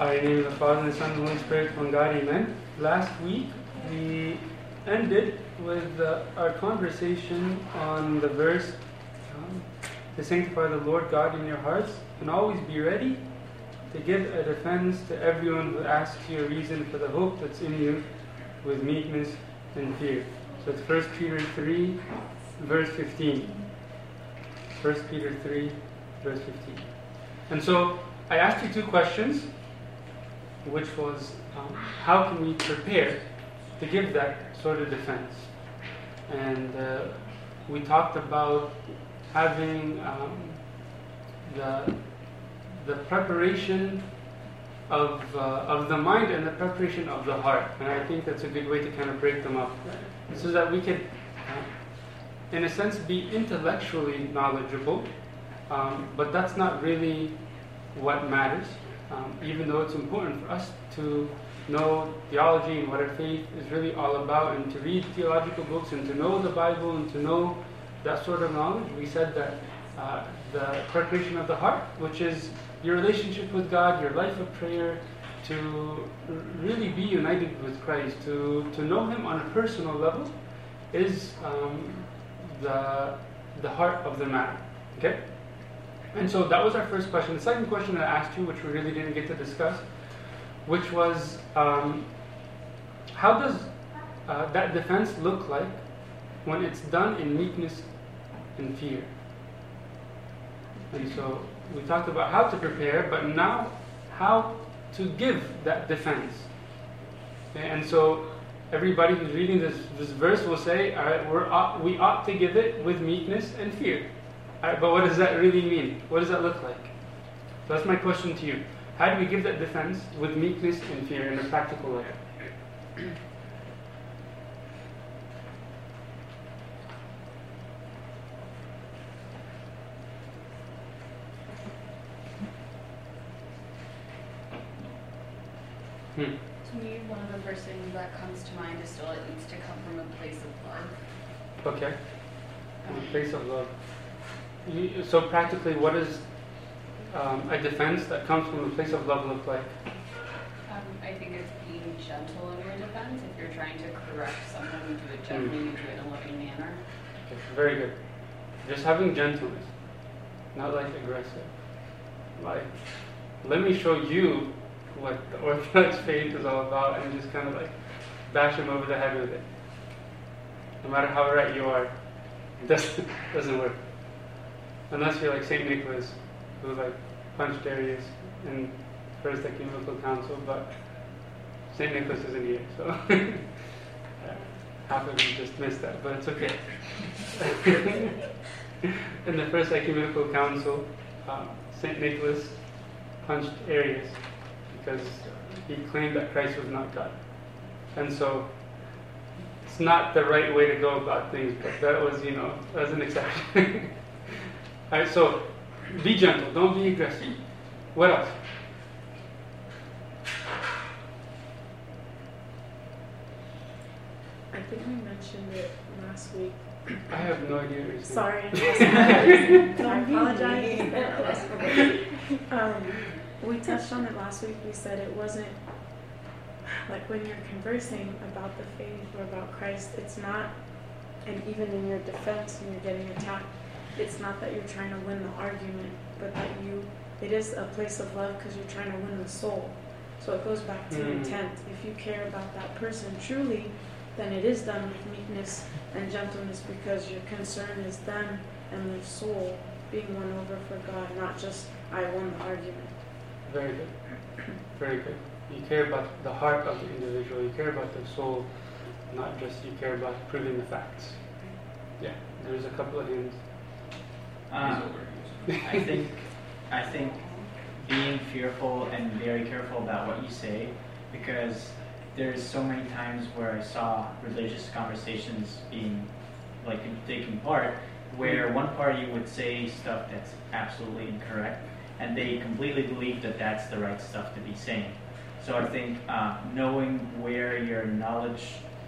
Our name of the Father, and the Son, and the Holy Spirit, one God, amen. Last week we ended with our conversation on the verse um, to sanctify the Lord God in your hearts and always be ready to give a defense to everyone who asks you a reason for the hope that's in you with meekness and fear. So it's 1 Peter 3, verse 15. 1 Peter 3, verse 15. And so I asked you two questions which was um, how can we prepare to give that sort of defense? And uh, we talked about having um, the, the preparation of, uh, of the mind and the preparation of the heart. And I think that's a good way to kind of break them up so that we could, uh, in a sense, be intellectually knowledgeable, um, but that's not really what matters um, even though it's important for us to know theology and what our faith is really all about, and to read theological books and to know the Bible and to know that sort of knowledge, we said that uh, the preparation of the heart, which is your relationship with God, your life of prayer, to really be united with Christ, to, to know Him on a personal level, is um, the, the heart of the matter. Okay? And so that was our first question. The second question I asked you, which we really didn't get to discuss, which was um, how does uh, that defense look like when it's done in meekness and fear? And so we talked about how to prepare, but now how to give that defense. And so everybody who's reading this, this verse will say, all right, we're, we ought to give it with meekness and fear. Right, but what does that really mean? What does that look like? So that's my question to you. How do we give that defense with meekness and fear in a practical way? Hmm. To me, one of the first things that comes to mind is still it needs to come from a place of love. Okay. From a place of love. You, so practically, what does um, a defense that comes from a place of love look like? Um, I think it's being gentle in your defense. If you're trying to correct someone, you do it gently, mm. you do it in a loving manner. Okay, very good. Just having gentleness, not like aggressive. Like, let me show you what the Orthodox faith is all about, and just kind of like bash him over the head with it. No matter how right you are, it doesn't, doesn't work. Unless you're like St. Nicholas, who like punched Arius in First Ecumenical Council, but St. Nicholas isn't here, so half of you just missed that, but it's okay. in the First Ecumenical Council, um, St. Nicholas punched Arius because he claimed that Christ was not God. And so it's not the right way to go about things, but that was, you know, as an exception. Alright, so be gentle, don't be aggressive. What else? I think we mentioned it last week. I have no idea what you're Sorry, I apologize. um, we touched on it last week. We said it wasn't like when you're conversing about the faith or about Christ, it's not, and even in your defense when you're getting attacked, it's not that you're trying to win the argument, but that you, it is a place of love because you're trying to win the soul. So it goes back to mm. intent. If you care about that person truly, then it is done with meekness and gentleness because your concern is them and their soul being won over for God, not just I won the argument. Very good. Very good. You care about the heart of the individual, you care about their soul, not just you care about proving the facts. Yeah, there's a couple of hints. Um, I think I think being fearful and very careful about what you say because there's so many times where I saw religious conversations being like taking part where mm-hmm. one party would say stuff that's absolutely incorrect and they completely believe that that's the right stuff to be saying. So I think uh, knowing where your knowledge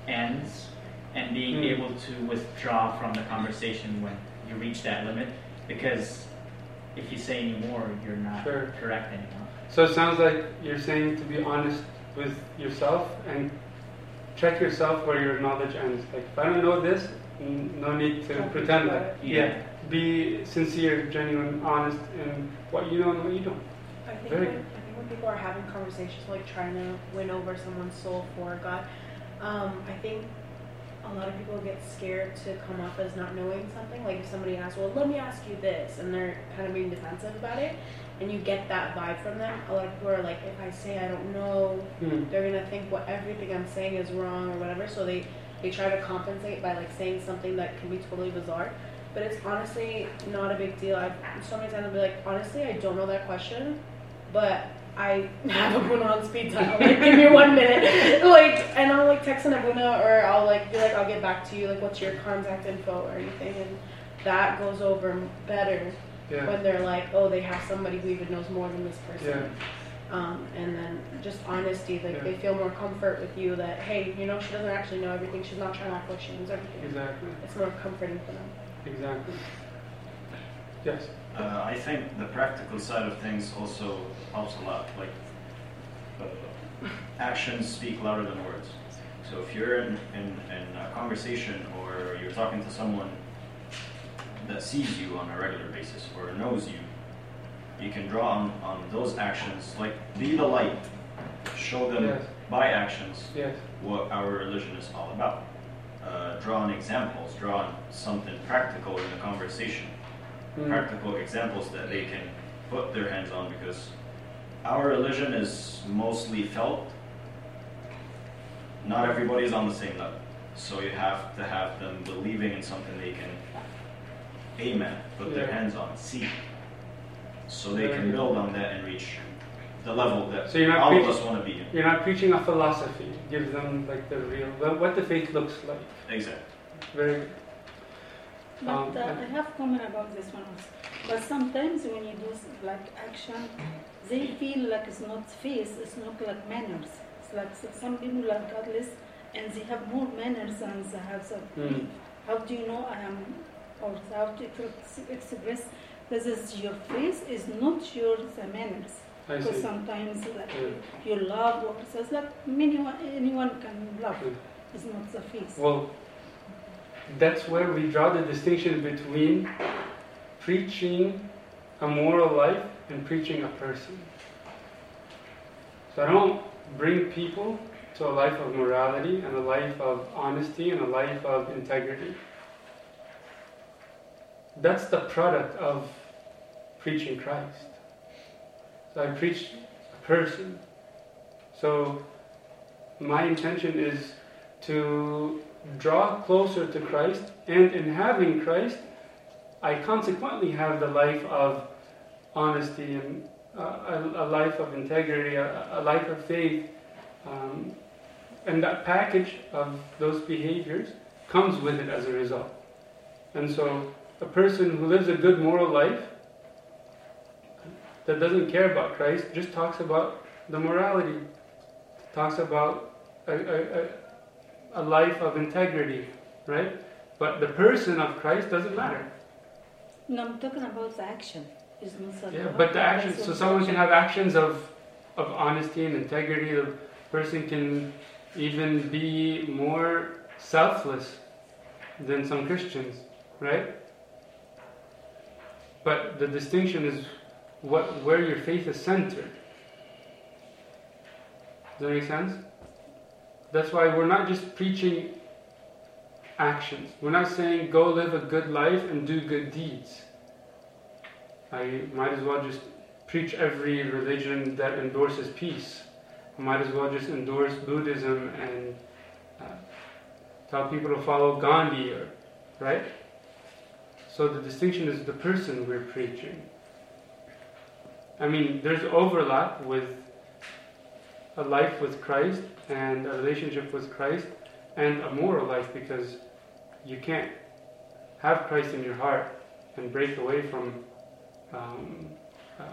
ends and being mm. able to withdraw from the conversation when you reach that limit because if you say any more, you're not sure. correct anymore. So it sounds like you're saying to be honest with yourself and check yourself where your knowledge ends. Like, if I don't know this, no need to Don't pretend think like. about Yeah. Be sincere, genuine, honest in what you know and what you don't. I think, Very when, I think when people are having conversations like trying to win over someone's soul for God, um, I think a lot of people get scared to come off as not knowing something. Like if somebody asks, "Well, let me ask you this," and they're kind of being defensive about it, and you get that vibe from them. A lot of people are like, "If I say I don't know, Hmm. they're gonna think what everything I'm saying is wrong or whatever." So they they try to compensate by like saying something that can be totally bizarre. But it's honestly not a big deal. I've so many times I'll be like, honestly, I don't know that question, but I have Abuna on speed dial. Like, give me one minute. Like, and I'll like text an Abuna or I'll like be like, I'll get back to you. Like, what's your contact info or anything? And that goes over better Yeah. when they're like, oh, they have somebody who even knows more than this person. Yeah. Um, and then just honesty, like Yeah. they feel more comfort with you that hey, you know, she doesn't actually know everything. She's not trying to act like she knows everything. Exactly. It's more comforting for them. Exactly. Yes. Uh, I think the practical side of things also helps a lot. Like, uh, actions speak louder than words. So if you're in, in, in a conversation or you're talking to someone that sees you on a regular basis or knows you, you can draw on, on those actions. Like, be the light. Show them Yes. by actions Yes. what our religion is all about. Uh, draw on examples, draw on something practical in the conversation Hmm. practical examples that they can put their hands on because our religion is mostly felt. Not everybody is on the same level. So you have to have them believing in something they can aim at, put their hands on, see. So they can build on that and reach the level that So you're not all of preaching- us want to be in. You're not preaching a philosophy. Give them like the real, what what the faith looks like. Exactly. Very good. But Um, uh, I have comment about this one also. But sometimes when you do like action, they feel like it's not face, it's not like manners. It's like some people are godless and they have more manners than they have some. Mm. How do you know I am, or how to ex- express this is your face is not your the manners. I Because see. sometimes like Yeah. you love or so it's like many anyone can love. Yeah. It's not the face. Well, that's where we draw the distinction between preaching a moral life and preaching a person. So I don't bring people to a life of morality and a life of honesty and a life of integrity. That's the product of preaching Christ. So I preach a person. So my intention is to draw closer to Christ, and in having Christ, I consequently have the life of honesty and uh, a, a life of integrity, a, a life of faith. Um, and that package of those behaviors comes with it as a result. And so, a person who lives a good moral life that doesn't care about Christ just talks about the morality, talks about a, a, life of integrity, right? But the person of Christ doesn't matter. No, I'm talking about the action. It's not the Yeah, but the action. So someone can have actions of of honesty and integrity. The person can even be more selfless than some Christians, right? But the distinction is what where your faith is centered. Does that make sense? That's why we're not just preaching actions. We're not saying go live a good life and do good deeds. I might as well just preach every religion that endorses peace. I might as well just endorse Buddhism and uh, tell people to follow Gandhi, or, right? So the distinction is the person we're preaching. I mean, there's overlap with a life with Christ and a relationship with Christ and a moral life because you can't have Christ in your heart and break away from um,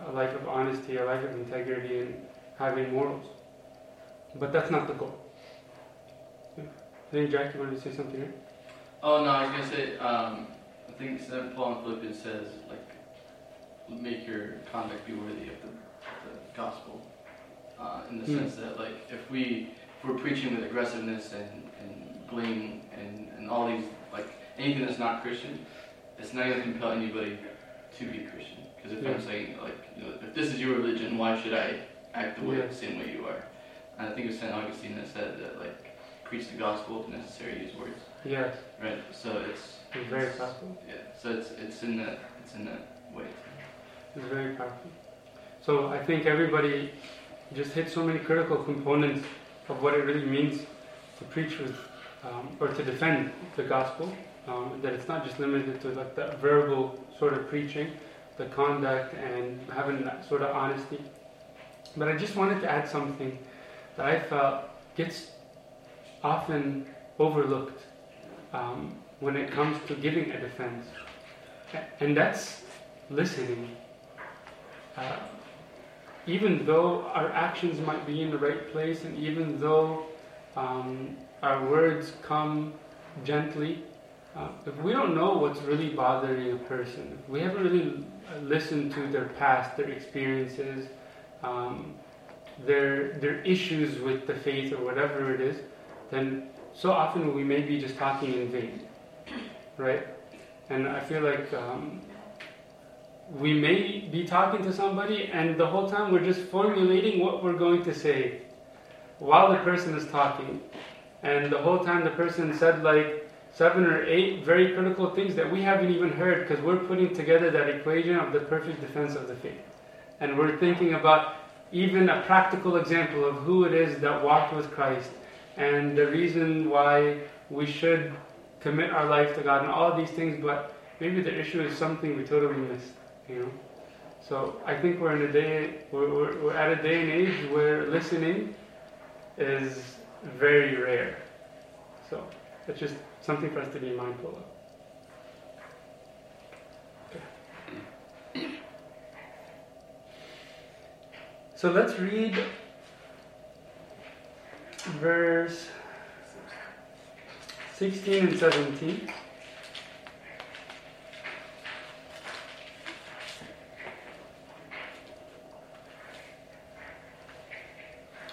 a life of honesty, a life of integrity, and having morals. But that's not the goal. I think Jack, you wanted to say something, right? Oh no, I was gonna say, um, I think St. Paul in Philippians says like, make your conduct be worthy of the, the gospel, uh, in the Hmm. sense that like if we if we're preaching with aggressiveness and, and bling and, and all these like anything that's not Christian, it's not going to compel anybody to be Christian. Because if Yeah. I'm saying like you know if this is your religion, why should I act the way Yeah. the same way you are? And I think it was Saint Augustine that said that like preach the gospel if necessary, use words. Yes, Right. So it's it's very powerful. yeah. So it's it's in that it's in that way. It's very powerful. So I think everybody just hit so many critical components of what it really means to preach with um, or to defend the gospel. Um, that it's not just limited to like the verbal sort of preaching, the conduct, and having that sort of honesty. But I just wanted to add something that I felt gets often overlooked um, when it comes to giving a defense, and that's listening. Uh, even though our actions might be in the right place, and even though um, our words come gently, uh, if we don't know what's really bothering a person, if we haven't really listened to their past, their experiences, um, their their issues with the faith or whatever it is, then so often we may be just talking in vain, right? And I feel like um, we may be talking to somebody and the whole time we're just formulating what we're going to say while the person is talking. And the whole time the person said like seven or eight very critical things that we haven't even heard because we're putting together that equation of the perfect defense of the faith. And we're thinking about even a practical example of who it is that walked with christ and the reason why we should commit our life to god and all these things but maybe the issue is something we totally missed you know. So I think we're in a day, we're, we're, we're at a day and age where listening is very rare. So it's just something for us to be mindful of. So let's read verse 16 and 17.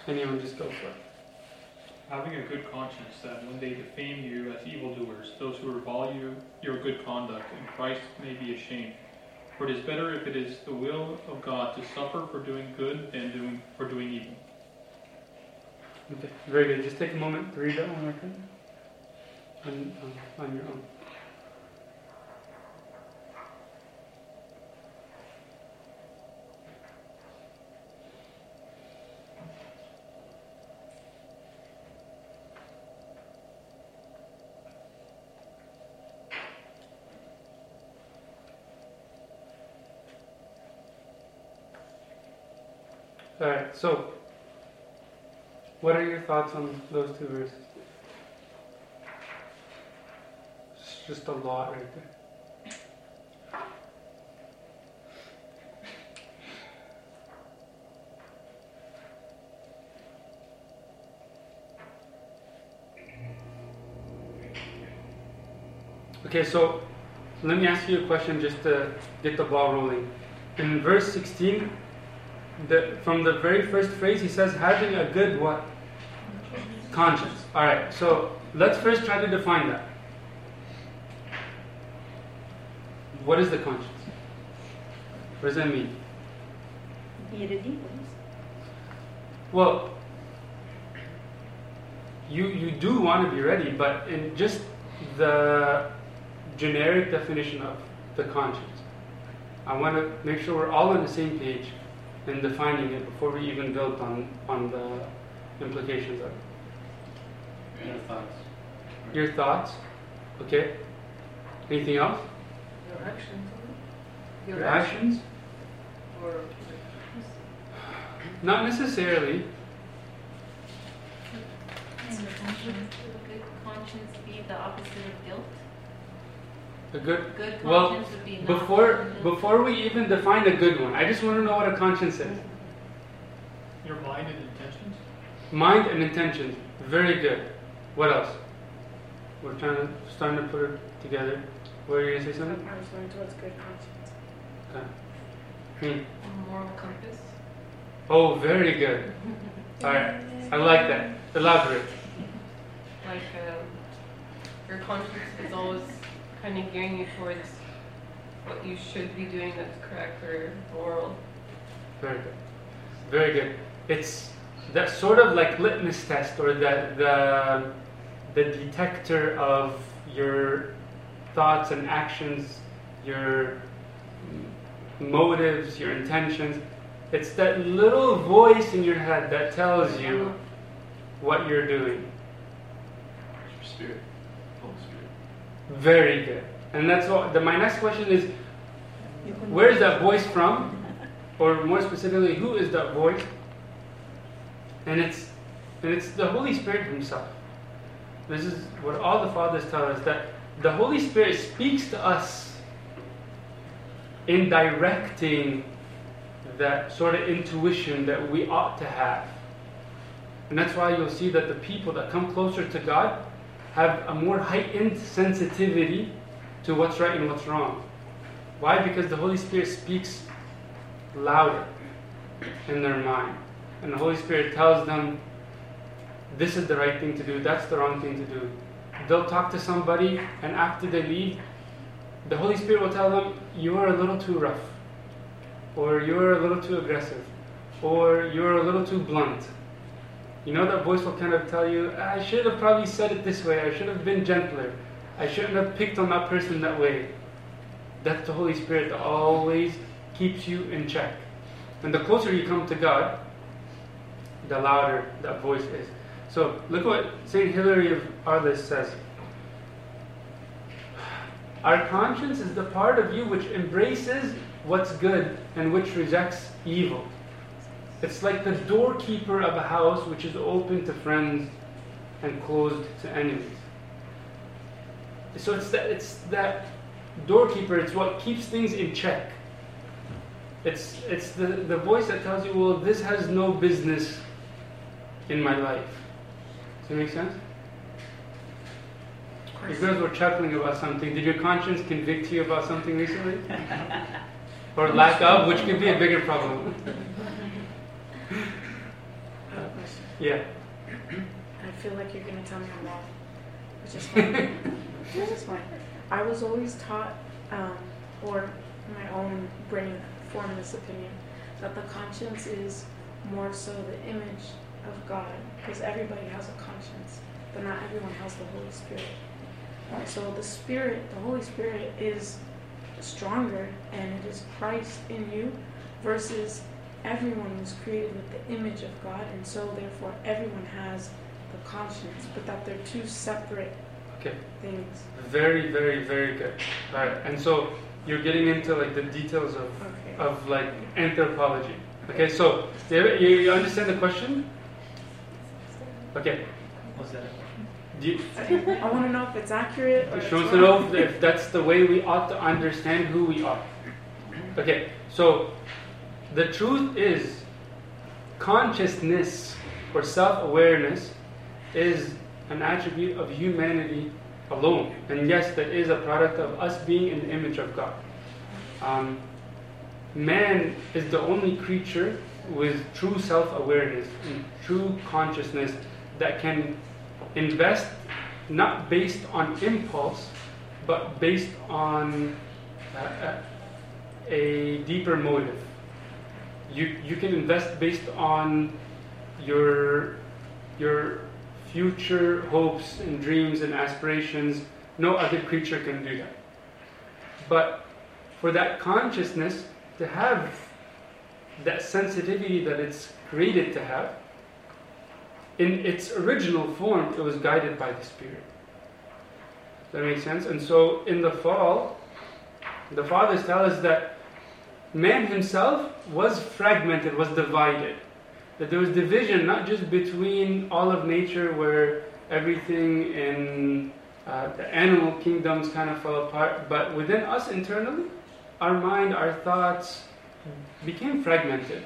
Anyone just go for it. Having a good conscience that when they defame you as evildoers, those who revile you, your good conduct in Christ may be ashamed. For it is better if it is the will of God to suffer for doing good than doing for doing evil. Okay, very good. Just take a moment to read that one time. On, um, on your own. All right, so what are your thoughts on those two verses? It's just a lot right there. Okay, so let me ask you a question just to get the ball rolling. In verse 16, the, from the very first phrase, he says, having a good what? Conscience. All right, so let's first try to define that. What is the conscience? What does that mean? Ready. Well, you you do want to be ready, but in just the generic definition of the conscience, I want to make sure we're all on the same page in defining it before we even built on on the implications of it. Your thoughts. Your thoughts, okay? Anything else? Your actions. Your actions? Or Not necessarily. Would a good conscience be the opposite of guilt? A good Good Well, would be not before guilt. before we even define a good one, I just want to know what a conscience is. Your mind and intentions? Mind and intentions. Very good. What else? We're trying to starting to put it together. What are you gonna say something? I was going towards good conscience. Okay. Hmm. A moral compass. Oh, very good. All right, I like that. Elaborate. Like um, your conscience is always kind of gearing you towards what you should be doing that's correct or moral. Very good. Very good. It's that sort of like litmus test or the the the detector of your thoughts and actions, your motives, your intentions. It's that little voice in your head that tells you what you're doing. Your Spirit. Holy Spirit. Very good. And that's what the, my next question is where is that voice from? Or more specifically, who is that voice? And it's and it's the Holy Spirit Himself. This is what all the fathers tell us that the Holy Spirit speaks to us in directing that sort of intuition that we ought to have. And that's why you'll see that the people that come closer to God have a more heightened sensitivity to what's right and what's wrong. Why? Because the Holy Spirit speaks louder in their mind. And the Holy Spirit tells them, this is the right thing to do, that's the wrong thing to do. They'll talk to somebody, and after they leave, the Holy Spirit will tell them, you are a little too rough, or you're a little too aggressive, or you're a little too blunt. You know, that voice will kind of tell you, I should have probably said it this way, I should have been gentler, I shouldn't have picked on that person that way. That's the Holy Spirit that always keeps you in check. And the closer you come to God, the louder that voice is. So look what St. Hilary of Arles says. Our conscience is the part of you which embraces what's good and which rejects evil. It's like the doorkeeper of a house which is open to friends and closed to enemies. So it's that, it's that doorkeeper, it's what keeps things in check. It's, it's the, the voice that tells you, well, this has no business in my life. Does that make sense? You guys were chuckling about something. Did your conscience convict you about something recently? or lack of, which could be a bigger problem. Yeah. I feel like you're going to tell me I'm wrong, which is fine. which is fine. I was always taught, um, or my own brain formed this opinion, that the conscience is more so the image of God, because everybody has a conscience, but not everyone has the Holy Spirit. So the Spirit, the Holy Spirit, is stronger, and it is Christ in you, versus everyone was created with the image of God, and so therefore everyone has the conscience, but that they're two separate Okay. things. Very, very, very good. All right. And so you're getting into like the details of, Okay. of like anthropology. Okay. So you, you understand the question? Okay. What's that? Do you, I want to know if it's accurate. Or She it's wants to know if that's the way we ought to understand who we are. Okay, so the truth is, consciousness or self awareness is an attribute of humanity alone. And yes, that is a product of us being in the image of God. Um, man is the only creature with true self awareness and true consciousness that can invest not based on impulse, but based on uh, uh, a deeper motive. You, you can invest based on your, your future hopes and dreams and aspirations. No other creature can do that. But for that consciousness to have that sensitivity that it's created to have, in its original form, it was guided by the Spirit. Does that make sense? And so in the fall, the fathers tell us that man himself was fragmented, was divided. That there was division not just between all of nature, where everything in uh, the animal kingdoms kind of fell apart, but within us internally, our mind, our thoughts became fragmented.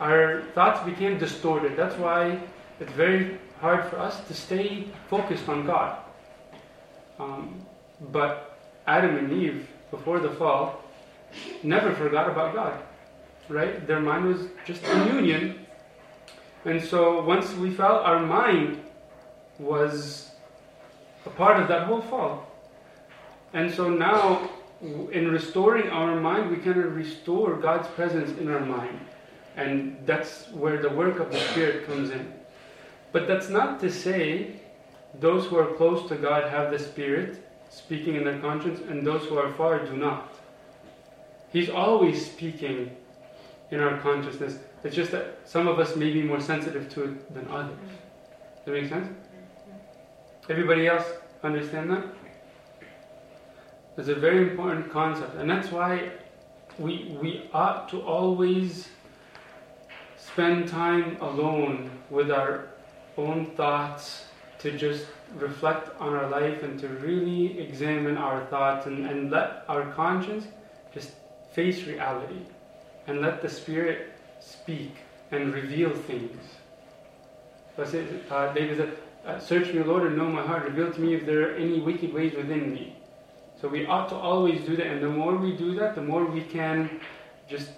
Our thoughts became distorted. That's why it's very hard for us to stay focused on God. Um, but Adam and Eve, before the fall, never forgot about God. right? Their mind was just communion. And so once we fell, our mind was a part of that whole fall. And so now, in restoring our mind, we of restore God's presence in our mind. And that's where the work of the Spirit comes in. But that's not to say those who are close to God have the Spirit speaking in their conscience, and those who are far do not. He's always speaking in our consciousness. It's just that some of us may be more sensitive to it than others. Mm-hmm. Does that make sense? Everybody else understand that? It's a very important concept, and that's why we, we ought to always spend time alone with our own thoughts to just reflect on our life and to really examine our thoughts and, and let our conscience just face reality and let the Spirit speak and reveal things. Uh, David said, uh, Search me, Lord, and know my heart. Reveal to me if there are any wicked ways within me. So we ought to always do that, and the more we do that, the more we can just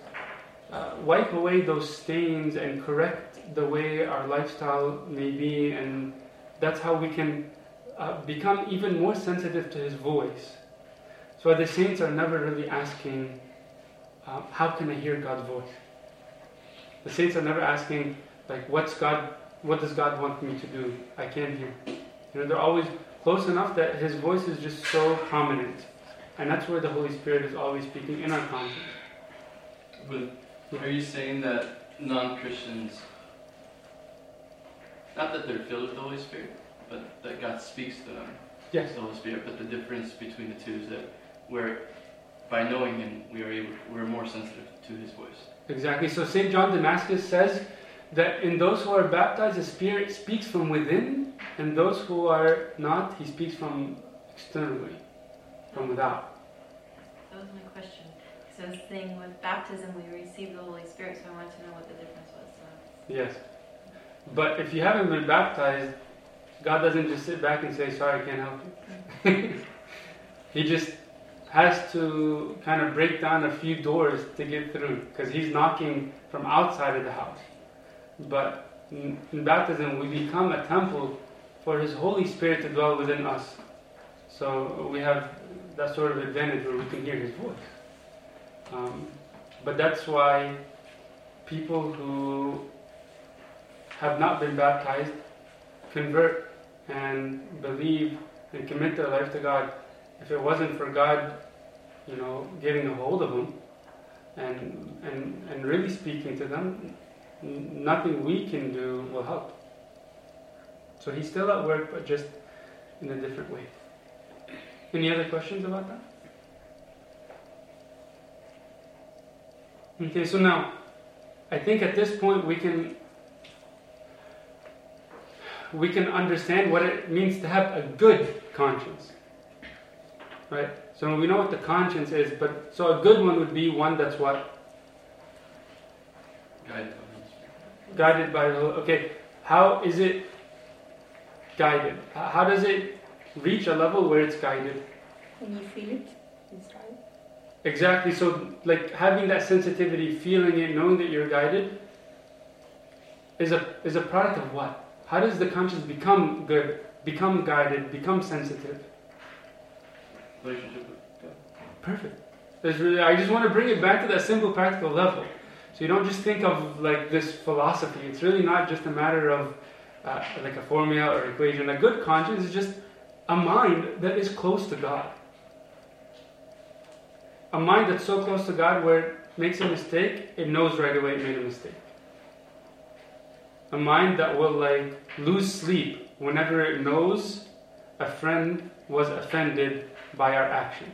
uh, wipe away those stains and correct the way our lifestyle may be, and that's how we can uh, become even more sensitive to His voice. So the saints are never really asking, uh, "How can I hear God's voice?" The saints are never asking, like, "What's God? What does God want me to do? I can't hear." You know, they're always close enough that His voice is just so prominent, and that's where the Holy Spirit is always speaking in our conscience. But are you saying that non-Christians, not that they're filled with the Holy Spirit, but that God speaks to them? Yes. The Holy Spirit, but the difference between the two is that we're, by knowing Him, we are able, we're more sensitive to His voice. Exactly. So St. John Damascus says that in those who are baptized, the Spirit speaks from within, and those who are not, He speaks from externally, from without. That was my question. So I was saying with baptism we receive the Holy Spirit, so I wanted to know what the difference was. So. Yes. But if you haven't been baptized, God doesn't just sit back and say, Sorry, I can't help you. he just has to kind of break down a few doors to get through because He's knocking from outside of the house. But in, baptism, we become a temple for His Holy Spirit to dwell within us. So we have that sort of advantage where we can hear His voice. Um, but that's why people who have not been baptized convert and believe and commit their life to God. If it wasn't for God, you know, getting a hold of them and, and, and really speaking to them, nothing we can do will help. So he's still at work, but just in a different way. Any other questions about that? Okay, so now, I think at this point we can we can understand what it means to have a good conscience. Right? So we know what the conscience is, but so a good one would be one that's what? Guided. Guided by the okay. How is it guided? How does it reach a level where it's guided? When you feel it, it's right. Exactly. So, like having that sensitivity, feeling it, knowing that you're guided, is a is a product of what? How does the conscience become good, become guided, become sensitive? Relationship with God. Perfect. There's really, I just want to bring it back to that simple, practical level. So you don't just think of like this philosophy. It's really not just a matter of uh, like a formula or equation. A good conscience is just a mind that is close to God. A mind that's so close to God where it makes a mistake, it knows right away it made a mistake. A mind that will like lose sleep whenever it knows a friend was offended by our action.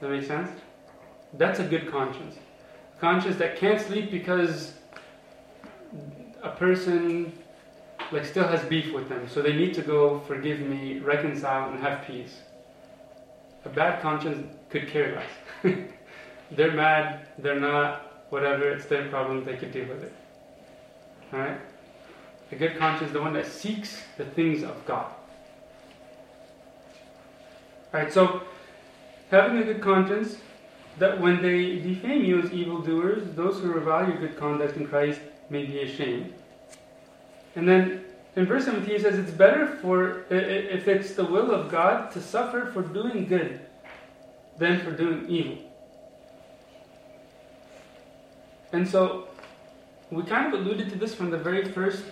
Does that make sense? That's a good conscience. A conscience that can't sleep because a person like still has beef with them, so they need to go forgive me, reconcile, and have peace. A bad conscience could care less. they're mad, they're not, whatever, it's their problem, they could deal with it. Alright? A good conscience the one that seeks the things of God. Alright, so having a good conscience that when they defame you as evildoers, those who revile your good conduct in Christ may be ashamed. And then in verse 17 he says, It's better for, if it's the will of God, to suffer for doing good than for doing evil. And so we kind of alluded to this from the very first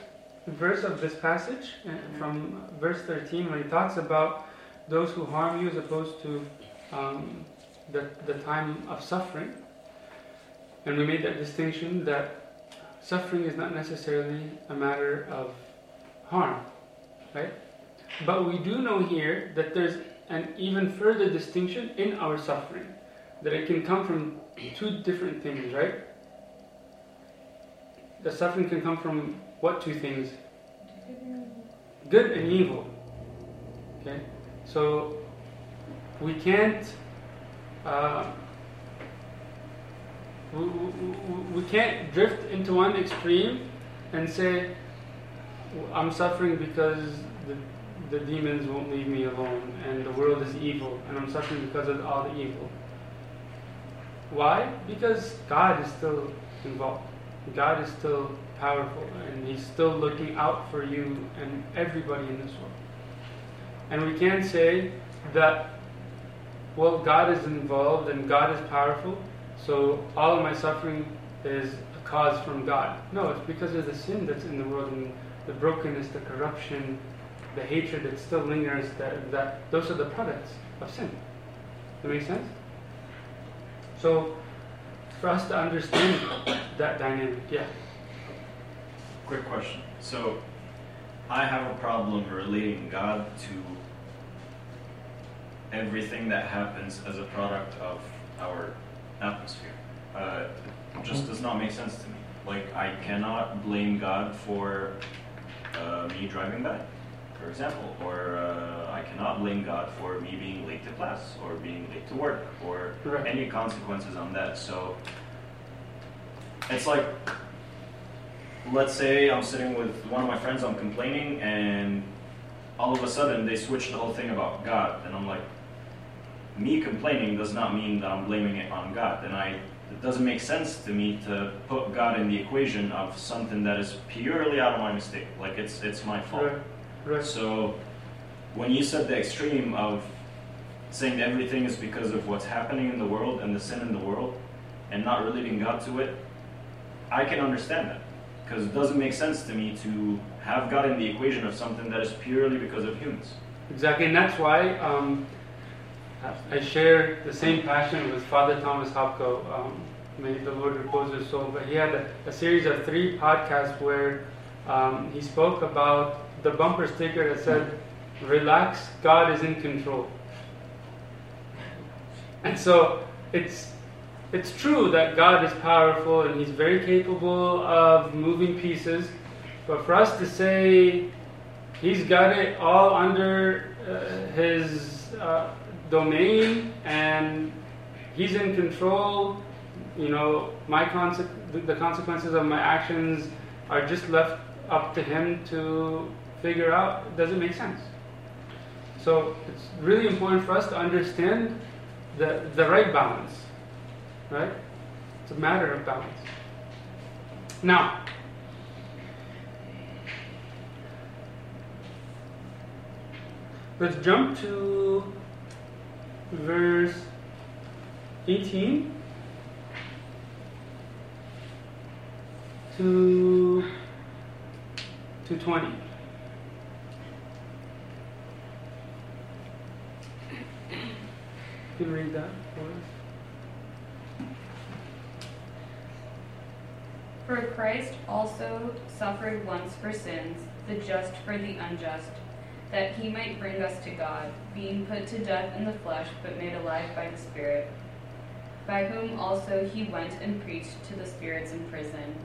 verse of this passage, uh, from verse 13, when he talks about those who harm you as opposed to um, the, the time of suffering. And we made that distinction that suffering is not necessarily a matter of harm, right? But we do know here that there's an even further distinction in our suffering, that it can come from two different things, right? The suffering can come from what two things? Good and evil. Okay? So we can't uh, we, we, we can't drift into one extreme and say I'm suffering because the, the demons won't leave me alone and the world is evil and I'm suffering because of all the evil. Why? Because God is still involved. God is still powerful and He's still looking out for you and everybody in this world. And we can't say that, well, God is involved and God is powerful, so all of my suffering is a cause from God. No, it's because of the sin that's in the world and the brokenness, the corruption, the hatred that still lingers, that, that those are the products of sin. Does that make sense? So, for us to understand that dynamic, yeah. Quick question. So, I have a problem relating God to everything that happens as a product of our atmosphere. Uh, just does not make sense to me. Like, I cannot blame God for uh, me driving bad, for example, or uh, I cannot blame God for me being late to class or being late to work or any consequences on that. So, it's like, let's say I'm sitting with one of my friends, I'm complaining, and all of a sudden they switch the whole thing about God, and I'm like, me complaining does not mean that I'm blaming it on God, and I it doesn't make sense to me to put God in the equation of something that is purely out of my mistake, like it's it's my fault. Right. Right. So, when you said the extreme of saying everything is because of what's happening in the world and the sin in the world, and not relating God to it, I can understand that because it doesn't make sense to me to have God in the equation of something that is purely because of humans. Exactly, and that's why um, I share the same passion with Father Thomas Hopko. Um, may the Lord repose his soul. But he had a, a series of three podcasts where um, he spoke about the bumper sticker that said, "Relax, God is in control." And so it's it's true that God is powerful and He's very capable of moving pieces, but for us to say He's got it all under uh, His uh, domain and He's in control, you know, my conse- the consequences of my actions are just left up to Him to figure out, doesn't make sense. So it's really important for us to understand the, the right balance. Right? It's a matter of balance. Now, let's jump to verse 18 to, to 20. You can read that for us. For Christ also suffered once for sins, the just for the unjust, that he might bring us to God, being put to death in the flesh, but made alive by the Spirit, by whom also he went and preached to the spirits in prison,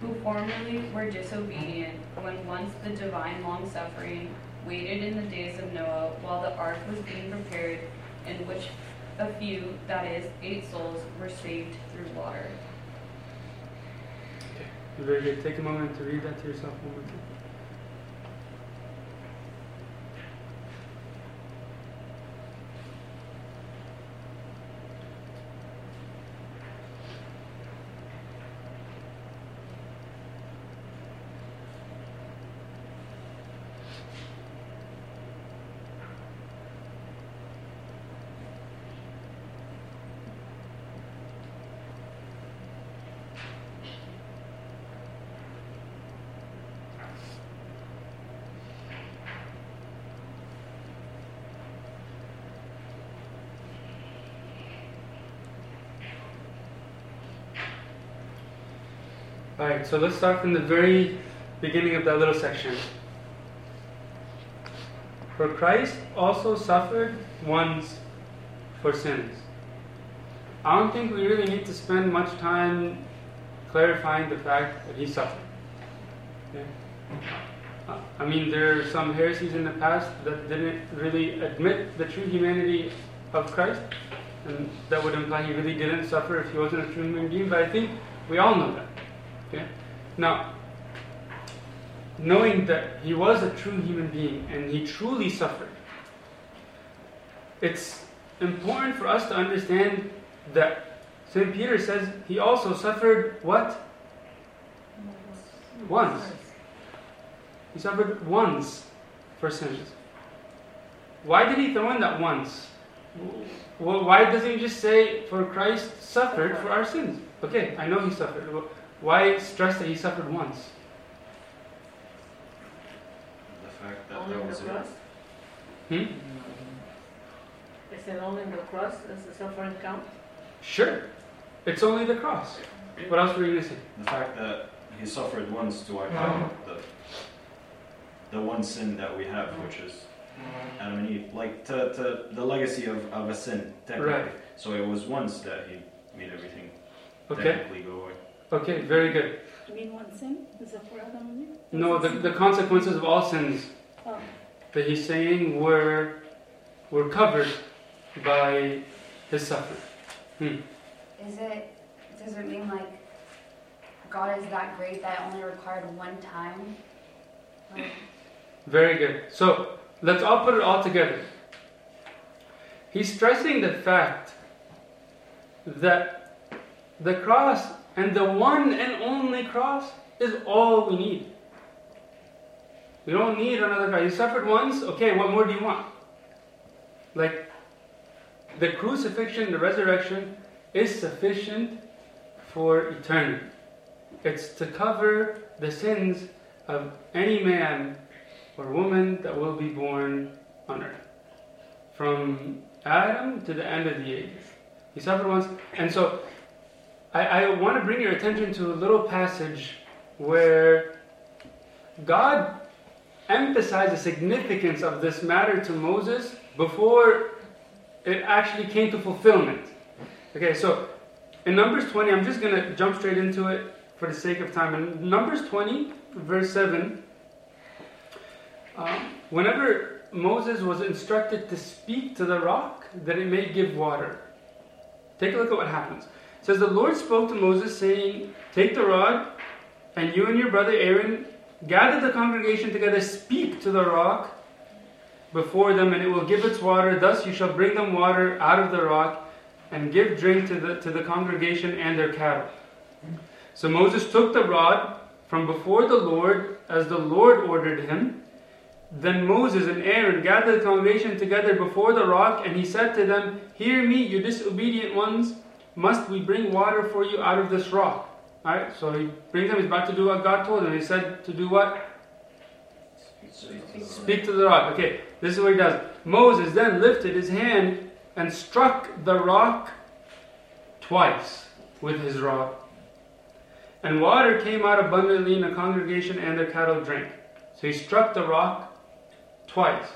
who formerly were disobedient, when once the divine long suffering waited in the days of Noah, while the ark was being prepared, in which a few, that is, eight souls, were saved through water. Very good. Take a moment to read that to yourself one more time. Alright, so let's start from the very beginning of that little section. For Christ also suffered once for sins. I don't think we really need to spend much time clarifying the fact that he suffered. Okay? I mean, there are some heresies in the past that didn't really admit the true humanity of Christ, and that would imply he really didn't suffer if he wasn't a true human being, but I think we all know that. Now, knowing that he was a true human being and he truly suffered, it's important for us to understand that St. Peter says he also suffered what? Once. He suffered once for sins. Why did he throw in that once? Well, why doesn't he just say, for Christ suffered for our sins? Okay, I know he suffered. Why stress that he suffered once? The fact that Only that the was cross? Hmm? Is it only the cross? Does the suffering count? Sure. It's only the cross. What else were you going to say? the fact that he suffered once to wipe out the the one sin that we have, which is Adam and Eve, like to, to the legacy of, of a sin technically. Right. So it was once that he made everything Okay. technically go away. Okay, very good. You mean one sin? Is it for Adam and Eve? No, the, the consequences of all sins Oh, that he's saying were were covered by his suffering. Hmm. Is it, does it mean like God is that great that it only required one time? Like, Very good. So let's all put it all together. He's stressing the fact that the cross and the one and only cross is all we need. We don't need another cross. You suffered once, okay, what more do you want? Like the crucifixion, the resurrection is sufficient for eternity. It's to cover the sins of any man or woman that will be born on earth. From Adam to the end of the ages. He suffered once. And so I, I want to bring your attention to a little passage where God emphasized the significance of this matter to Moses before it actually came to fulfillment. Okay, so in Numbers 20, I'm just going to jump straight into it for the sake of time. In Numbers 20, verse 7, um, whenever Moses was instructed to speak to the rock that it may give water, take a look at what happens. It says, The Lord spoke to Moses, saying, Take the rod, and you and your brother Aaron gather the congregation together, speak to the rock before them, and it will give its water. Thus you shall bring them water out of the rock, and give drink to the, to the congregation and their cattle. So Moses took the rod from before the Lord, as the Lord ordered him. Then Moses and Aaron gathered the congregation together before the rock, and he said to them, Hear me, you disobedient ones. Must we bring water for you out of this rock? Alright, so he brings them, he's about to do what God told him. He said to do what? Speak to the rock. Okay, this is what he does. Moses then lifted his hand and struck the rock twice with his rod. And water came out abundantly, and the congregation and their cattle drank. So he struck the rock twice.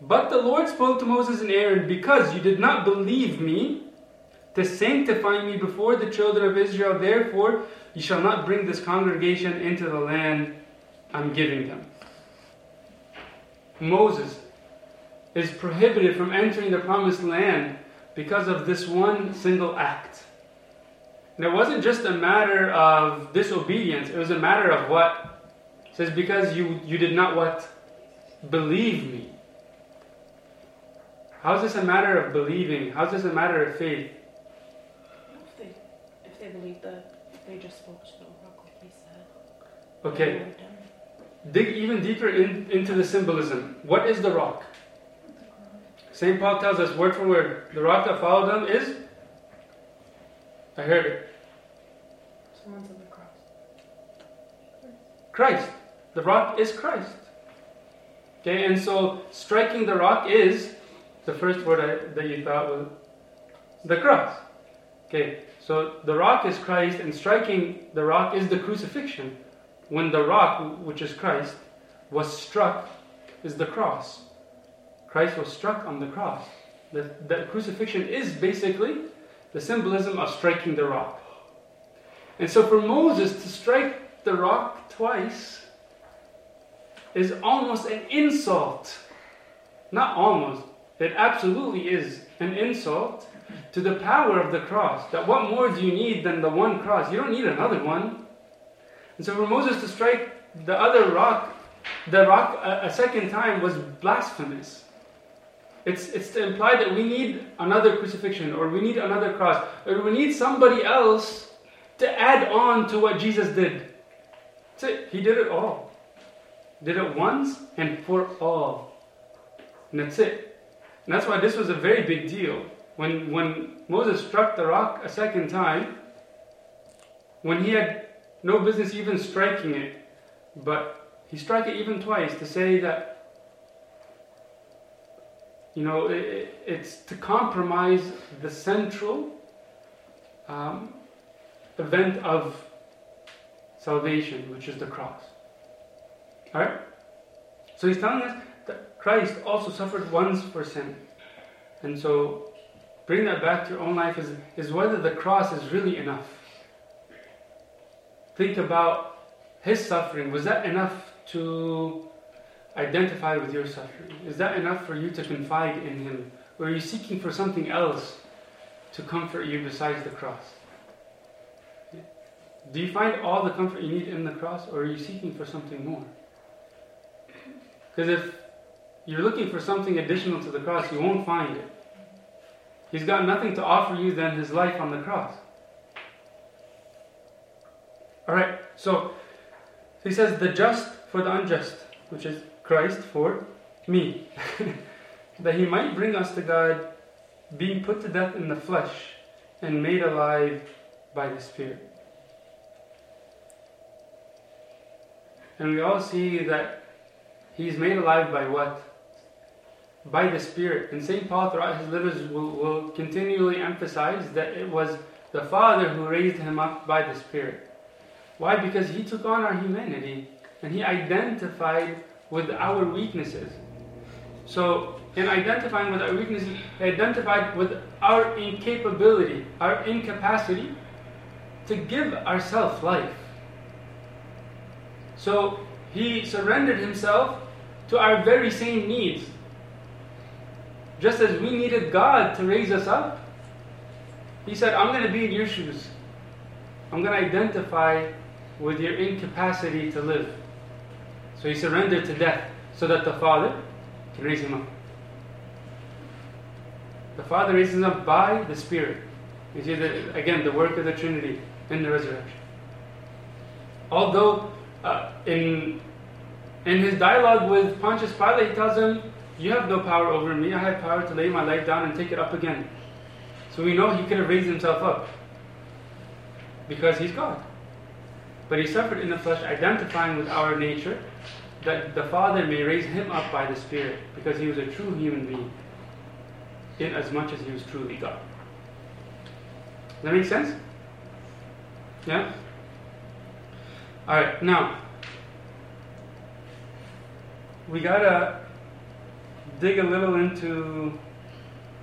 But the Lord spoke to Moses and Aaron, Because you did not believe me, to sanctify me before the children of Israel, therefore you shall not bring this congregation into the land I'm giving them. Moses is prohibited from entering the promised land because of this one single act. And it wasn't just a matter of disobedience, it was a matter of what? It says, because you, you did not what? Believe me. How is this a matter of believing? How is this a matter of faith? If they, if they believe that they just spoke to the rock like he said. Okay, they were done. dig even deeper in, into the symbolism. What is the rock? St. Paul tells us word for word the rock that followed them is. I heard it. Someone's on the cross. Christ. The rock is Christ. Okay, and so striking the rock is the first word I, that you thought was the cross. Okay, so the rock is Christ, and striking the rock is the crucifixion. When the rock, which is Christ, was struck, is the cross. Christ was struck on the cross. The, the crucifixion is basically the symbolism of striking the rock. And so for Moses to strike the rock twice is almost an insult. Not almost, it absolutely is an insult to the power of the cross. That what more do you need than the one cross? You don't need another one. And so for Moses to strike the other rock, the rock a, a second time was blasphemous. It's, it's to imply that we need another crucifixion, or we need another cross, or we need somebody else to add on to what Jesus did. He did it all. Did it once and for all. And that's it. And that's why this was a very big deal. When, when Moses struck the rock a second time, when he had no business even striking it, but he struck it even twice to say that, you know, it, it's to compromise the central um, event of salvation, which is the cross. Alright? So he's telling us Christ also suffered once for sin. And so bring that back to your own life is, is whether the cross is really enough. Think about his suffering. Was that enough to identify with your suffering? Is that enough for you to confide in him? Or are you seeking for something else to comfort you besides the cross? Do you find all the comfort you need in the cross, or are you seeking for something more? Because if you're looking for something additional to the cross, you won't find it. He's got nothing to offer you than his life on the cross. Alright, so he says, the just for the unjust, which is Christ for me. that he might bring us to God, being put to death in the flesh and made alive by the Spirit. And we all see that he's made alive by what? By the Spirit. And St. Paul, throughout his letters, will, will continually emphasize that it was the Father who raised him up by the Spirit. Why? Because he took on our humanity and he identified with our weaknesses. So, in identifying with our weaknesses, he identified with our incapability, our incapacity to give ourselves life. So he surrendered himself to our very same needs. Just as we needed God to raise us up, he said, I'm going to be in your shoes. I'm going to identify with your incapacity to live. So he surrendered to death so that the Father can raise him up. The Father raises him up by the Spirit. You see, the, again, the work of the Trinity in the resurrection. Although uh, in in his dialogue with Pontius Pilate, he tells him, "You have no power over me. I have power to lay my life down and take it up again." So we know he could have raised himself up because he's God. But he suffered in the flesh, identifying with our nature, that the Father may raise him up by the Spirit, because he was a true human being, in as much as he was truly God. Does that make sense? Yeah? Alright, now, we gotta dig a little into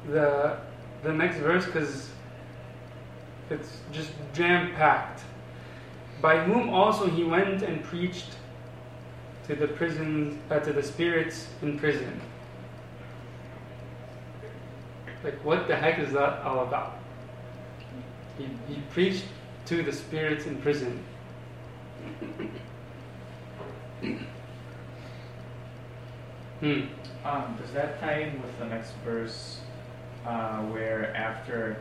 the, the next verse because it's just jam packed. By whom also he went and preached to the prisons, uh, to the spirits in prison. Like, what the heck is that all about? He, he preached to the spirits in prison. Hmm. Um, does that tie in with the next verse uh, where after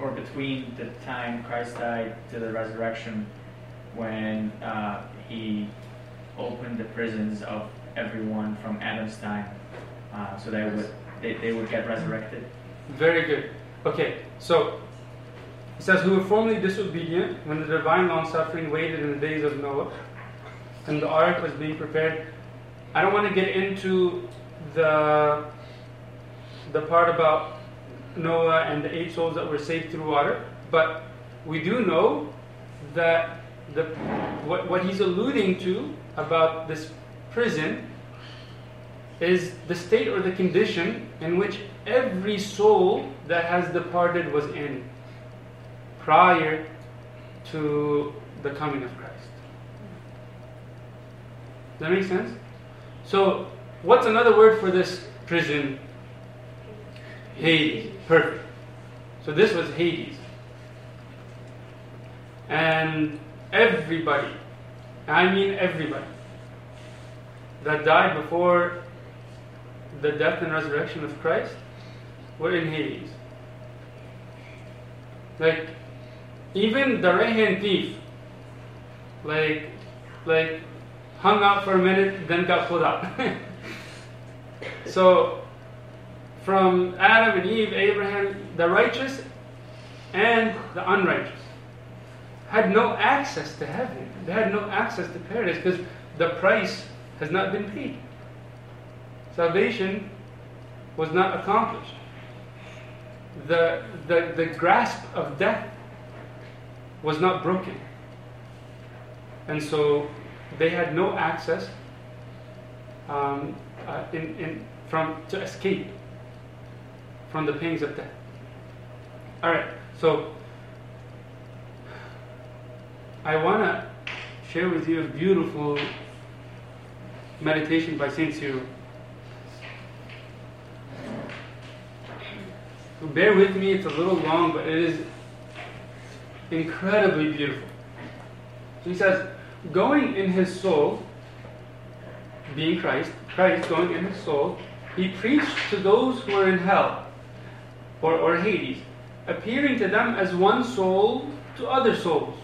or between the time Christ died to the resurrection when uh, he opened the prisons of everyone from Adam's time uh, so they would they, they would get resurrected? Very good. Okay, so he says, Who were formerly disobedient when the divine long suffering waited in the days of Noah and the ark was being prepared. I don't want to get into the the part about Noah and the eight souls that were saved through water But we do know that the, what, what he's alluding to about this prison is the state or the condition in which every soul that has departed was in prior to the coming of Christ. Does that make sense? So, what's another word for this prison? Hades. Perfect. So, this was Hades. And everybody, I mean everybody, that died before the death and resurrection of Christ were in Hades. Like, even the right hand thief, like, like, hung out for a minute, then got pulled out. so, from Adam and Eve, Abraham, the righteous and the unrighteous had no access to heaven. They had no access to paradise because the price has not been paid. Salvation was not accomplished. The, the, the grasp of death was not broken. And so they had no access um, uh, in, in, from, to escape from the pangs of death. All right, so I want to share with you a beautiful meditation by Saint Cyril. Bear with me, it's a little long, but it is incredibly beautiful. So he says, going in his soul, being Christ, Christ going in his soul, he preached to those who were in hell or, or Hades, appearing to them as one soul to other souls.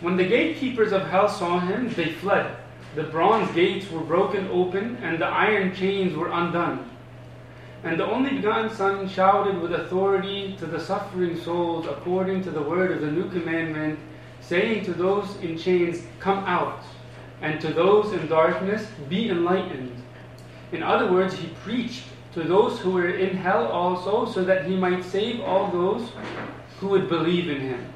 When the gatekeepers of hell saw him, they fled. The bronze gates were broken open, and the iron chains were undone. And the only begotten Son shouted with authority to the suffering souls according to the word of the new commandment, saying to those in chains, Come out, and to those in darkness, Be enlightened. In other words, he preached to those who were in hell also, so that he might save all those who would believe in him.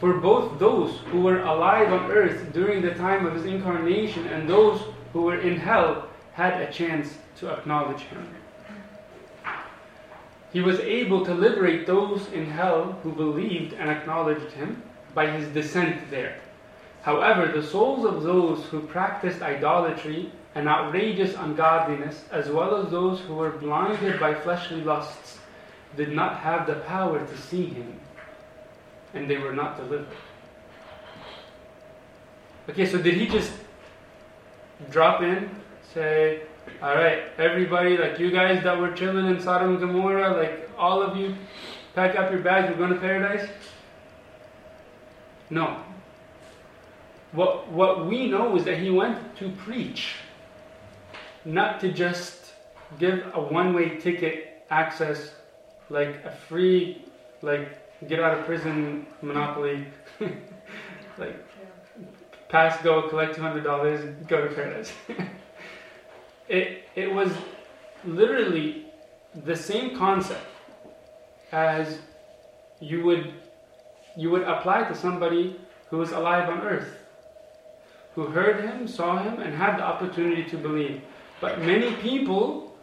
For both those who were alive on earth during the time of his incarnation and those who were in hell had a chance to acknowledge him. He was able to liberate those in hell who believed and acknowledged him by his descent there. However, the souls of those who practiced idolatry and outrageous ungodliness, as well as those who were blinded by fleshly lusts, did not have the power to see him, and they were not delivered. Okay, so did he just drop in, say, all right, everybody, like you guys that were chilling in Sodom and Gomorrah, like all of you, pack up your bags, we're going to paradise? No. What, what we know is that he went to preach, not to just give a one way ticket access, like a free, like get out of prison monopoly, like pass go, collect $200, go to paradise. it, it was literally the same concept as you would you would apply to somebody who is alive on earth who heard him saw him and had the opportunity to believe but many people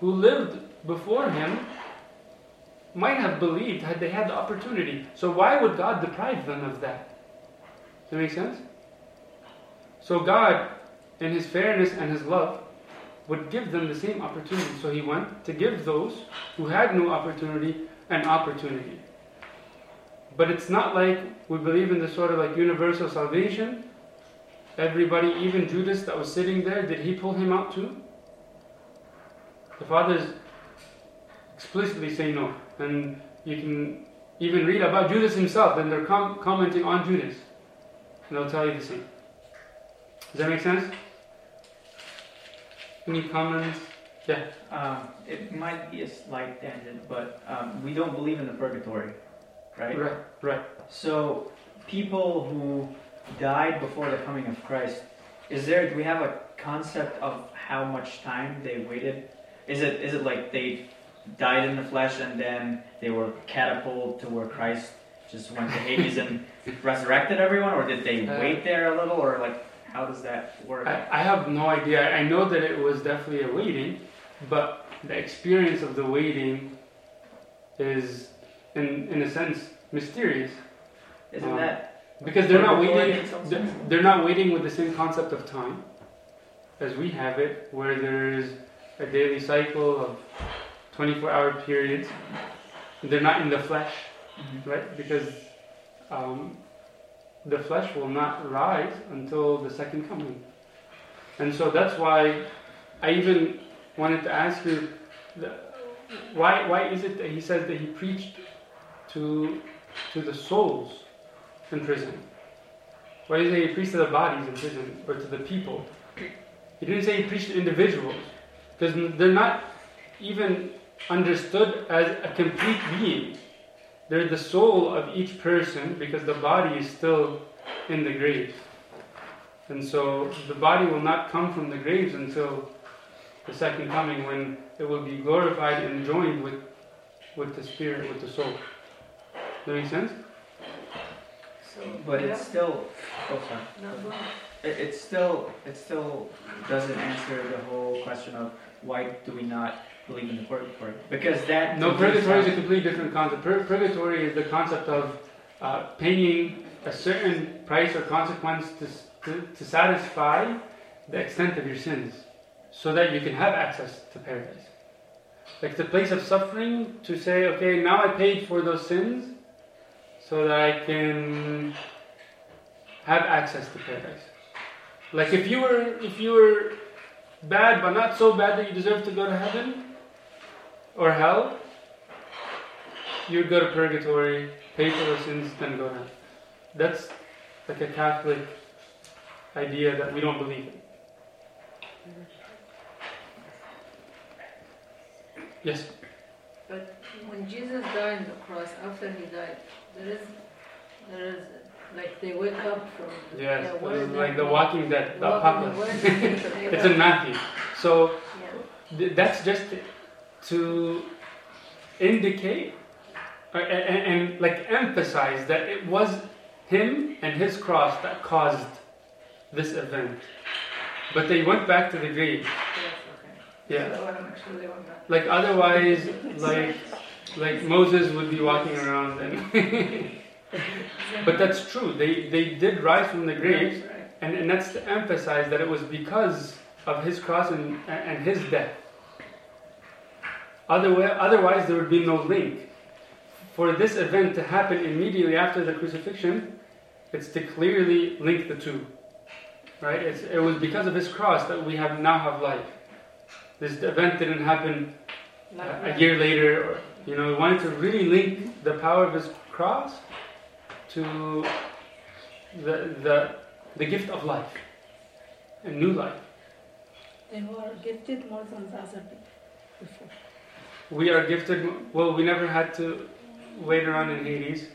who lived before him might have believed had they had the opportunity so why would god deprive them of that does that make sense so god in his fairness and his love would give them the same opportunity. So he went to give those who had no opportunity an opportunity. But it's not like we believe in the sort of like universal salvation. Everybody, even Judas that was sitting there, did he pull him out too? The fathers explicitly say no. And you can even read about Judas himself, and they're com- commenting on Judas. And they'll tell you the same. Does that make sense? Any comments? Yeah. Um, it might be a slight tangent, but um, we don't believe in the purgatory, right? Right, right. So, people who died before the coming of Christ, is there? Do we have a concept of how much time they waited? Is it is it like they died in the flesh and then they were catapulted to where Christ just went to Hades and resurrected everyone, or did they Uh, wait there a little, or like how does that work? I, I have no idea. I know that it was definitely a waiting, but the experience of the waiting is, in, in a sense, mysterious. Isn't um, that Because they're not waiting. They're, not waiting with the same concept of time as we have it, where there's a daily cycle of 24-hour periods. They're not in the flesh, Mhm. right? Because um, the flesh will not rise until the second coming, and so that's why I even wanted to ask you, the, why why is it that he says that he preached to to the souls in prison? Why did he say he preached to the bodies in prison or to the people? He didn't say he preached to individuals because they're not even understood as a complete being. They're the soul of each person because the body is still in the graves. And so the body will not come from the graves until the second coming when it will be glorified and joined with, with the spirit, with the soul. Does that make sense? But it's still. Oh, sorry. No, go ahead. It, it's still. It still doesn't answer the whole question of why do we not believe in the purgatory? Because that. No, purgatory is a completely different concept. Pur- purgatory is the concept of uh, paying a certain price or consequence to, to, to satisfy the extent of your sins so that you can have access to paradise. Like the place of suffering to say, okay, now I paid for those sins so that I can have access to paradise. Like if you were if you were bad but not so bad that you deserve to go to heaven, or hell, you'd go to purgatory, pay for your sins, then go to hell. That's like a Catholic idea that we don't believe in. Yes. But when Jesus died on the cross, after he died, there is, there is, like they wake up from. Yes, yeah, is like the? Walking Dead, the apocalypse. is the nature? They it's in Matthew. So Yeah. th- that's just to indicate uh, and, and like emphasize that it was him and his cross that caused this event. But they went back to the grave. Yeah. So I'm actually they went back. Like otherwise, like like Moses would be walking around and. but that's true. They they did rise from the graves, and, and that's to emphasize that it was because of his cross and and his death. Otherwise, otherwise there would be no link. For this event to happen immediately after the crucifixion, it's to clearly link the two. Right? It's, it was because of his cross that we have now have life. This event didn't happen a, a year later. Or, you know, we wanted to really link the power of his cross to the, the, the gift of life, a new life. They were gifted more than the other people before. We are gifted, well, we never had to wait around in Hades.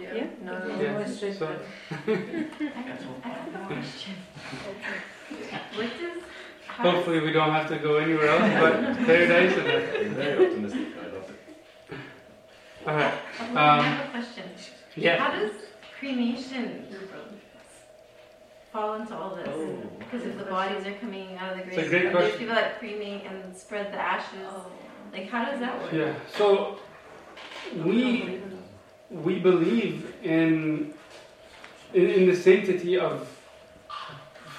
Yeah. No, no, Yeah, no. it's straight so- back. What does Hopefully, we don't have to go anywhere else but paradise. And You're very optimistic. I love it. Alright. Oh, I Um, have a question. yeah. How does cremation fall into all this? Oh. Because if the bodies are coming out of the It's grave, a great there's people that cremate and spread the ashes. Like, how does that work? Yeah. So we we believe in, in in the sanctity of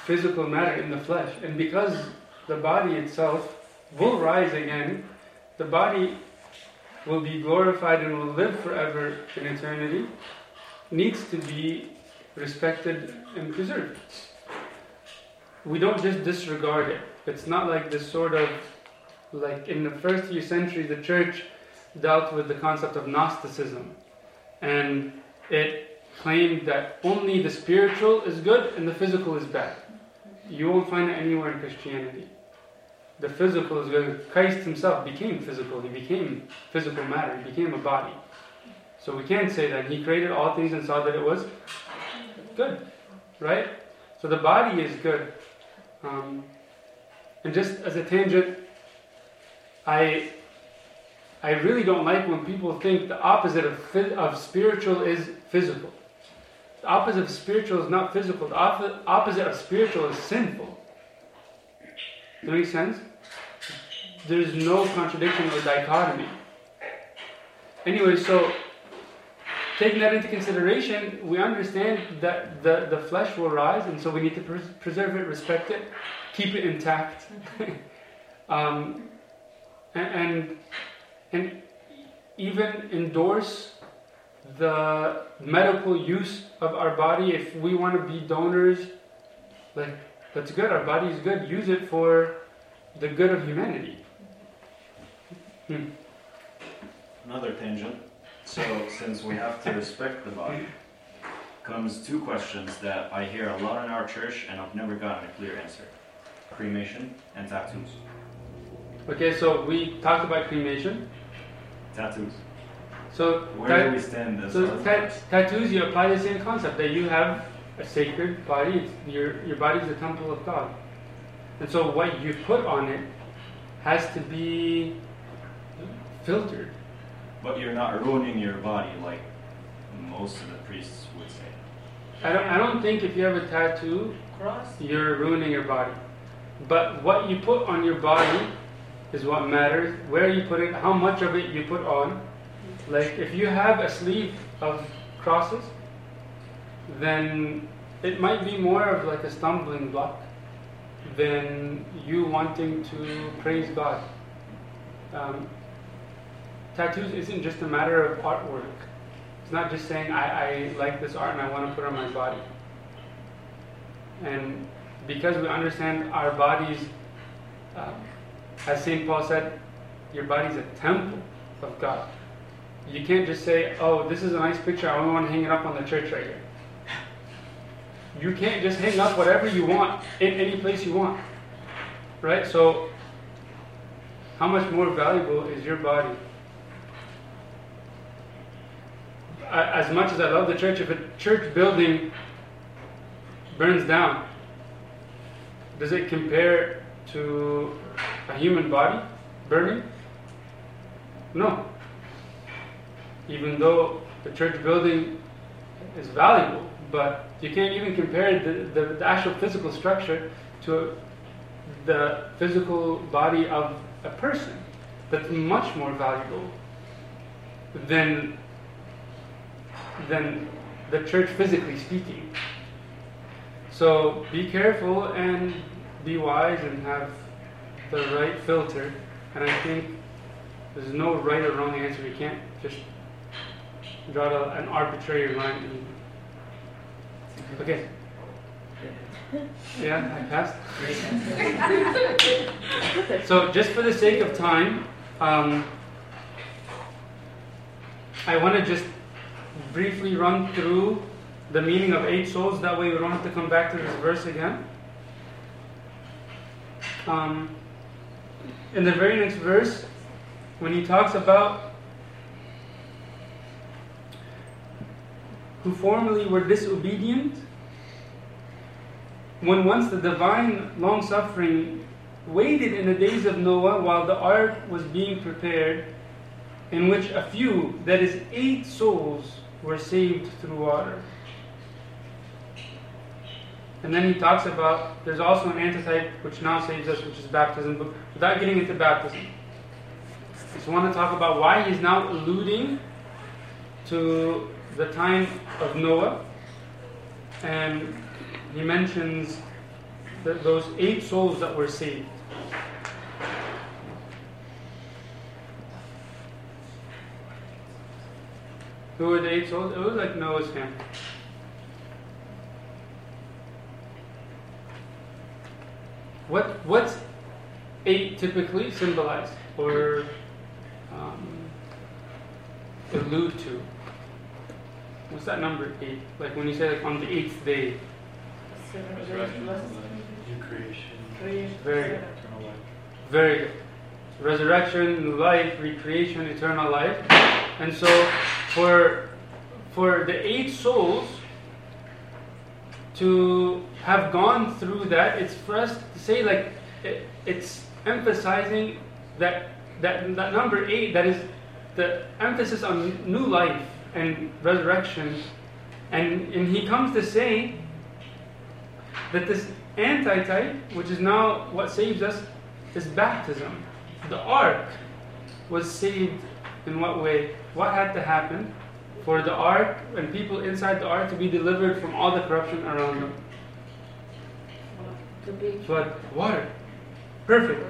physical matter in the flesh, and because the body itself will rise again, the body will be glorified and will live forever in eternity. Needs to be respected and preserved. We don't just disregard it. It's not like this sort of like in the first few centuries, the church dealt with the concept of Gnosticism, and it claimed that only the spiritual is good and the physical is bad. You won't find it anywhere in Christianity. The physical is good. Christ himself became physical, he became physical matter, he became a body. So we can't say that he created all things and saw that it was good, right? So the body is good. Um, and just as a tangent, I I really don't like when people think the opposite of, of spiritual is physical. The opposite of spiritual is not physical. The oppo- opposite of spiritual is sinful. Does that make sense? There's no contradiction or dichotomy. Anyway, so taking that into consideration, we understand that the, the flesh will rise, and so we need to pres- preserve it, respect it, keep it intact. um, and, and and even endorse the medical use of our body if we want to be donors like that's good our body is good use it for the good of humanity hmm. Another tangent. So, since we have to respect the body, comes two questions that I hear a lot in our church and I've never gotten a clear answer cremation and tattoos. okay so we talked about cremation Tattoos. So Where tat- do we stand as so as- tat- tattoos you apply the same concept that you have a sacred body it's, your, your body is a temple of god and so what you put on it has to be filtered But you're not ruining your body like most of the priests would say. I don't, I don't think if you have a tattoo, Cross. you're ruining your body. But what you put on your body is what matters. Where you put it, how much of it you put on. Like if you have a sleeve of crosses, then it might be more of like a stumbling block than you wanting to praise God. Um, tattoos isn't just a matter of artwork. It's not just saying I, I like this art and I want to put it on my body. And because we understand our bodies, um, as St. Paul said, your body's a temple of God. You can't just say, oh, this is a nice picture, I only want to hang it up on the church right here. You can't just hang up whatever you want in any place you want. Right? So, how much more valuable is your body? As much as I love the church, if a church building burns down, does it compare to a human body burning? No. Even though the church building is valuable, but you can't even compare the, the, the actual physical structure to the physical body of a person. That's much more valuable than, than the church physically speaking. So be careful and be wise and have the right filter. And I think there's no right or wrong answer. You can't just draw a- an arbitrary line. Okay. Yeah, I passed. so just for the sake of time, um, I want to just briefly run through the meaning of eight souls. That way we don't have to come back to this verse again. Um, in the very next verse, when he talks about who formerly were disobedient, when once the divine long suffering waited in the days of Noah while the ark was being prepared, in which a few, that is, eight souls, were saved through water. And then he talks about there's also an antitype which now saves us, which is baptism. But without getting into baptism, I just want to talk about why he's now alluding to the time of Noah. And he mentions that those eight souls that were saved. Who were the eight souls? It was like Noah's family. What what's eight typically symbolize or um, allude to? What's that number eight? Like when you say like on the eighth day. New creation. Very good. Eternal life. Very good. Resurrection, new life, recreation, eternal life. And so for for the eight souls to have gone through that, it's for us to say like it, it's emphasizing that that, that number eight, that is the emphasis on new life and resurrection. And, and he comes to say that this antitype, which is now what saves us, is baptism. The ark was saved in what way? What had to happen for the ark and people inside the ark to be delivered from all the corruption around them? Flood, water. Perfect.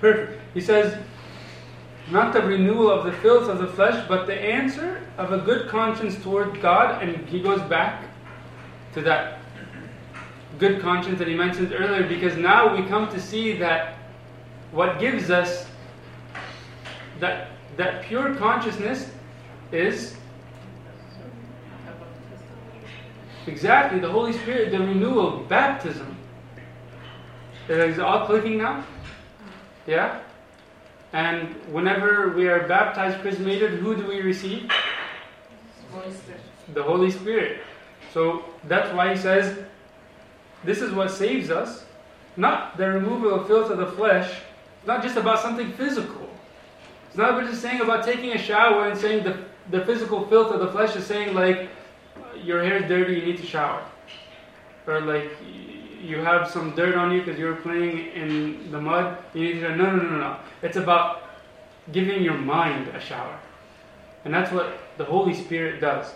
Perfect. He says, not the renewal of the filth of the flesh, but the answer of a good conscience toward God. And he goes back to that good conscience that he mentioned earlier because now we come to see that what gives us that, that pure consciousness is exactly the Holy Spirit, the renewal, baptism. Is it all clicking now? Yeah? And whenever we are baptized, chrismated, who do we receive? Holy. The Holy Spirit. So that's why he says, this is what saves us. Not the removal of filth of the flesh. It's not just about something physical. It's not just saying about taking a shower and saying the, the physical filth of the flesh is saying like, uh, your hair is dirty, you need to shower. Or like, you have some dirt on you because you were playing in the mud, you need to, no, no, no, no. It's about giving your mind a shower. And that's what the Holy Spirit does.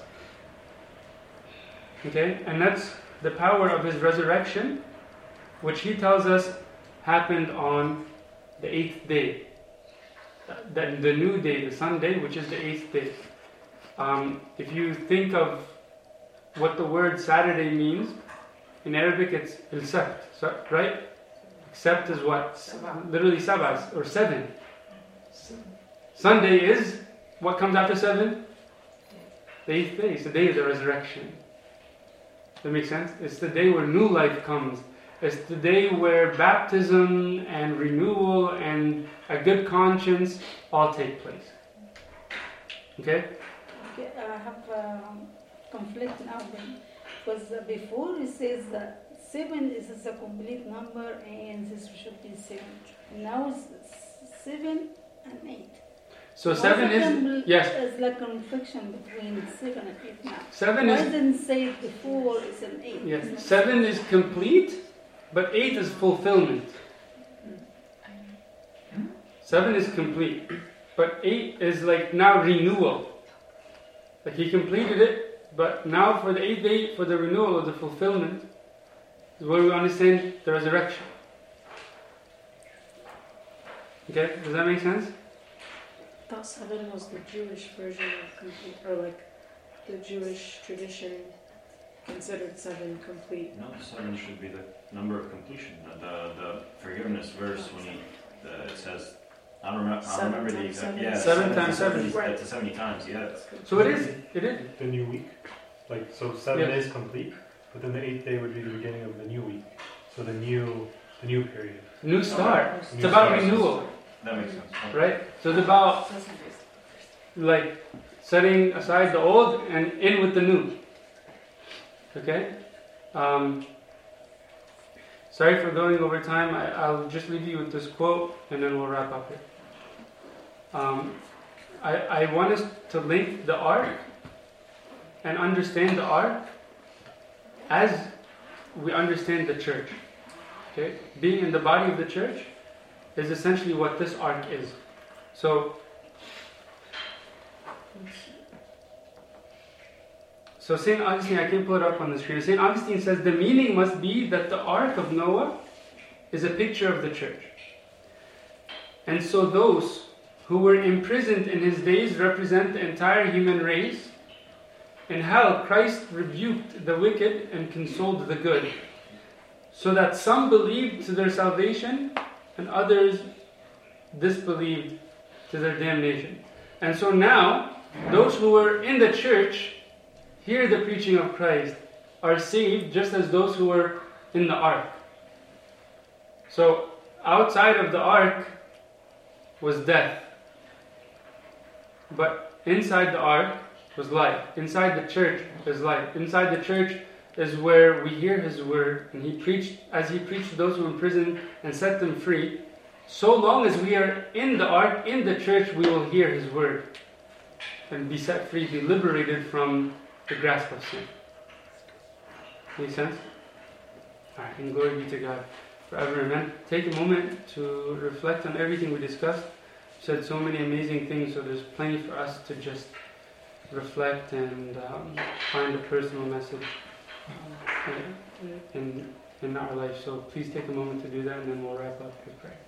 Okay? And that's the power of his resurrection, which he tells us happened on the eighth day. The, the new day, the Sunday, which is the eighth day. Um, if you think of what the word Saturday means, in Arabic it's il-sabt, right? Sept is what? Literally sabas, or seven. Sunday is, what comes after seven? The eighth day, it's the day of the resurrection. That makes sense? It's the day where new life comes. It's the day where baptism and renewal and a good conscience all take place. Okay? Okay, I have a conflict now then. Because uh, before it says that seven is a complete number and this should be seven. Now it's seven and eight. So Both seven is yes. It's like a confliction between seven and eight now. Seven Why is- didn't say it before it's an eight? Yes. Seven is complete, but eight is fulfillment. Seven is complete, but eight is like now renewal. Like he completed it, but now for the eighth day, for the renewal or the fulfillment, is where we understand the resurrection. Okay, does that make sense? Thought seven was the Jewish version of complete, or like the Jewish tradition considered seven complete. No, seven should be the number of completion. The the forgiveness verse when he the, it says I don't remember I don't Seven remember the times exact seven. yeah Seven times seven seven. Right. to seventy times yeah. So it is. It is. The new week. Like so, seven Yeah. is complete, but then the eighth day would be the beginning of the new week. So the new, the new period. New start. New It's about start. renewal. That makes sense. Right? So it's about like setting aside the old and in with the new. Okay? Um, sorry for going over time. I, I'll just leave you with this quote and then we'll wrap up here. Um, I, I want us to link the ark and understand the ark as we understand the church. Okay? Being in the body of the church is essentially what this ark is. So, so St. Augustine, I can pull it up on the screen. St. Augustine says the meaning must be that the ark of Noah is a picture of the church. And so those who were imprisoned in his days represent the entire human race. In hell, Christ rebuked the wicked and consoled the good, so that some believed to their salvation and others disbelieved to their damnation. And so now, those who were in the church hear the preaching of Christ, are saved just as those who were in the ark. So, outside of the ark was death, but inside the ark was life. Inside the church is life. Inside the church is where we hear His word, and He preached as He preached to those who were in prison and set them free. so long as we are in the ark, in the church, we will hear His word and be set free, be liberated from the grasp of sin. Make sense? Alright, and glory be to God forever. Amen. Take a moment to reflect on everything we discussed. Said so many amazing things, so there's plenty for us to just reflect and um, find a personal message uh, in, in our life. So please take a moment to do that, and then we'll wrap up with prayer.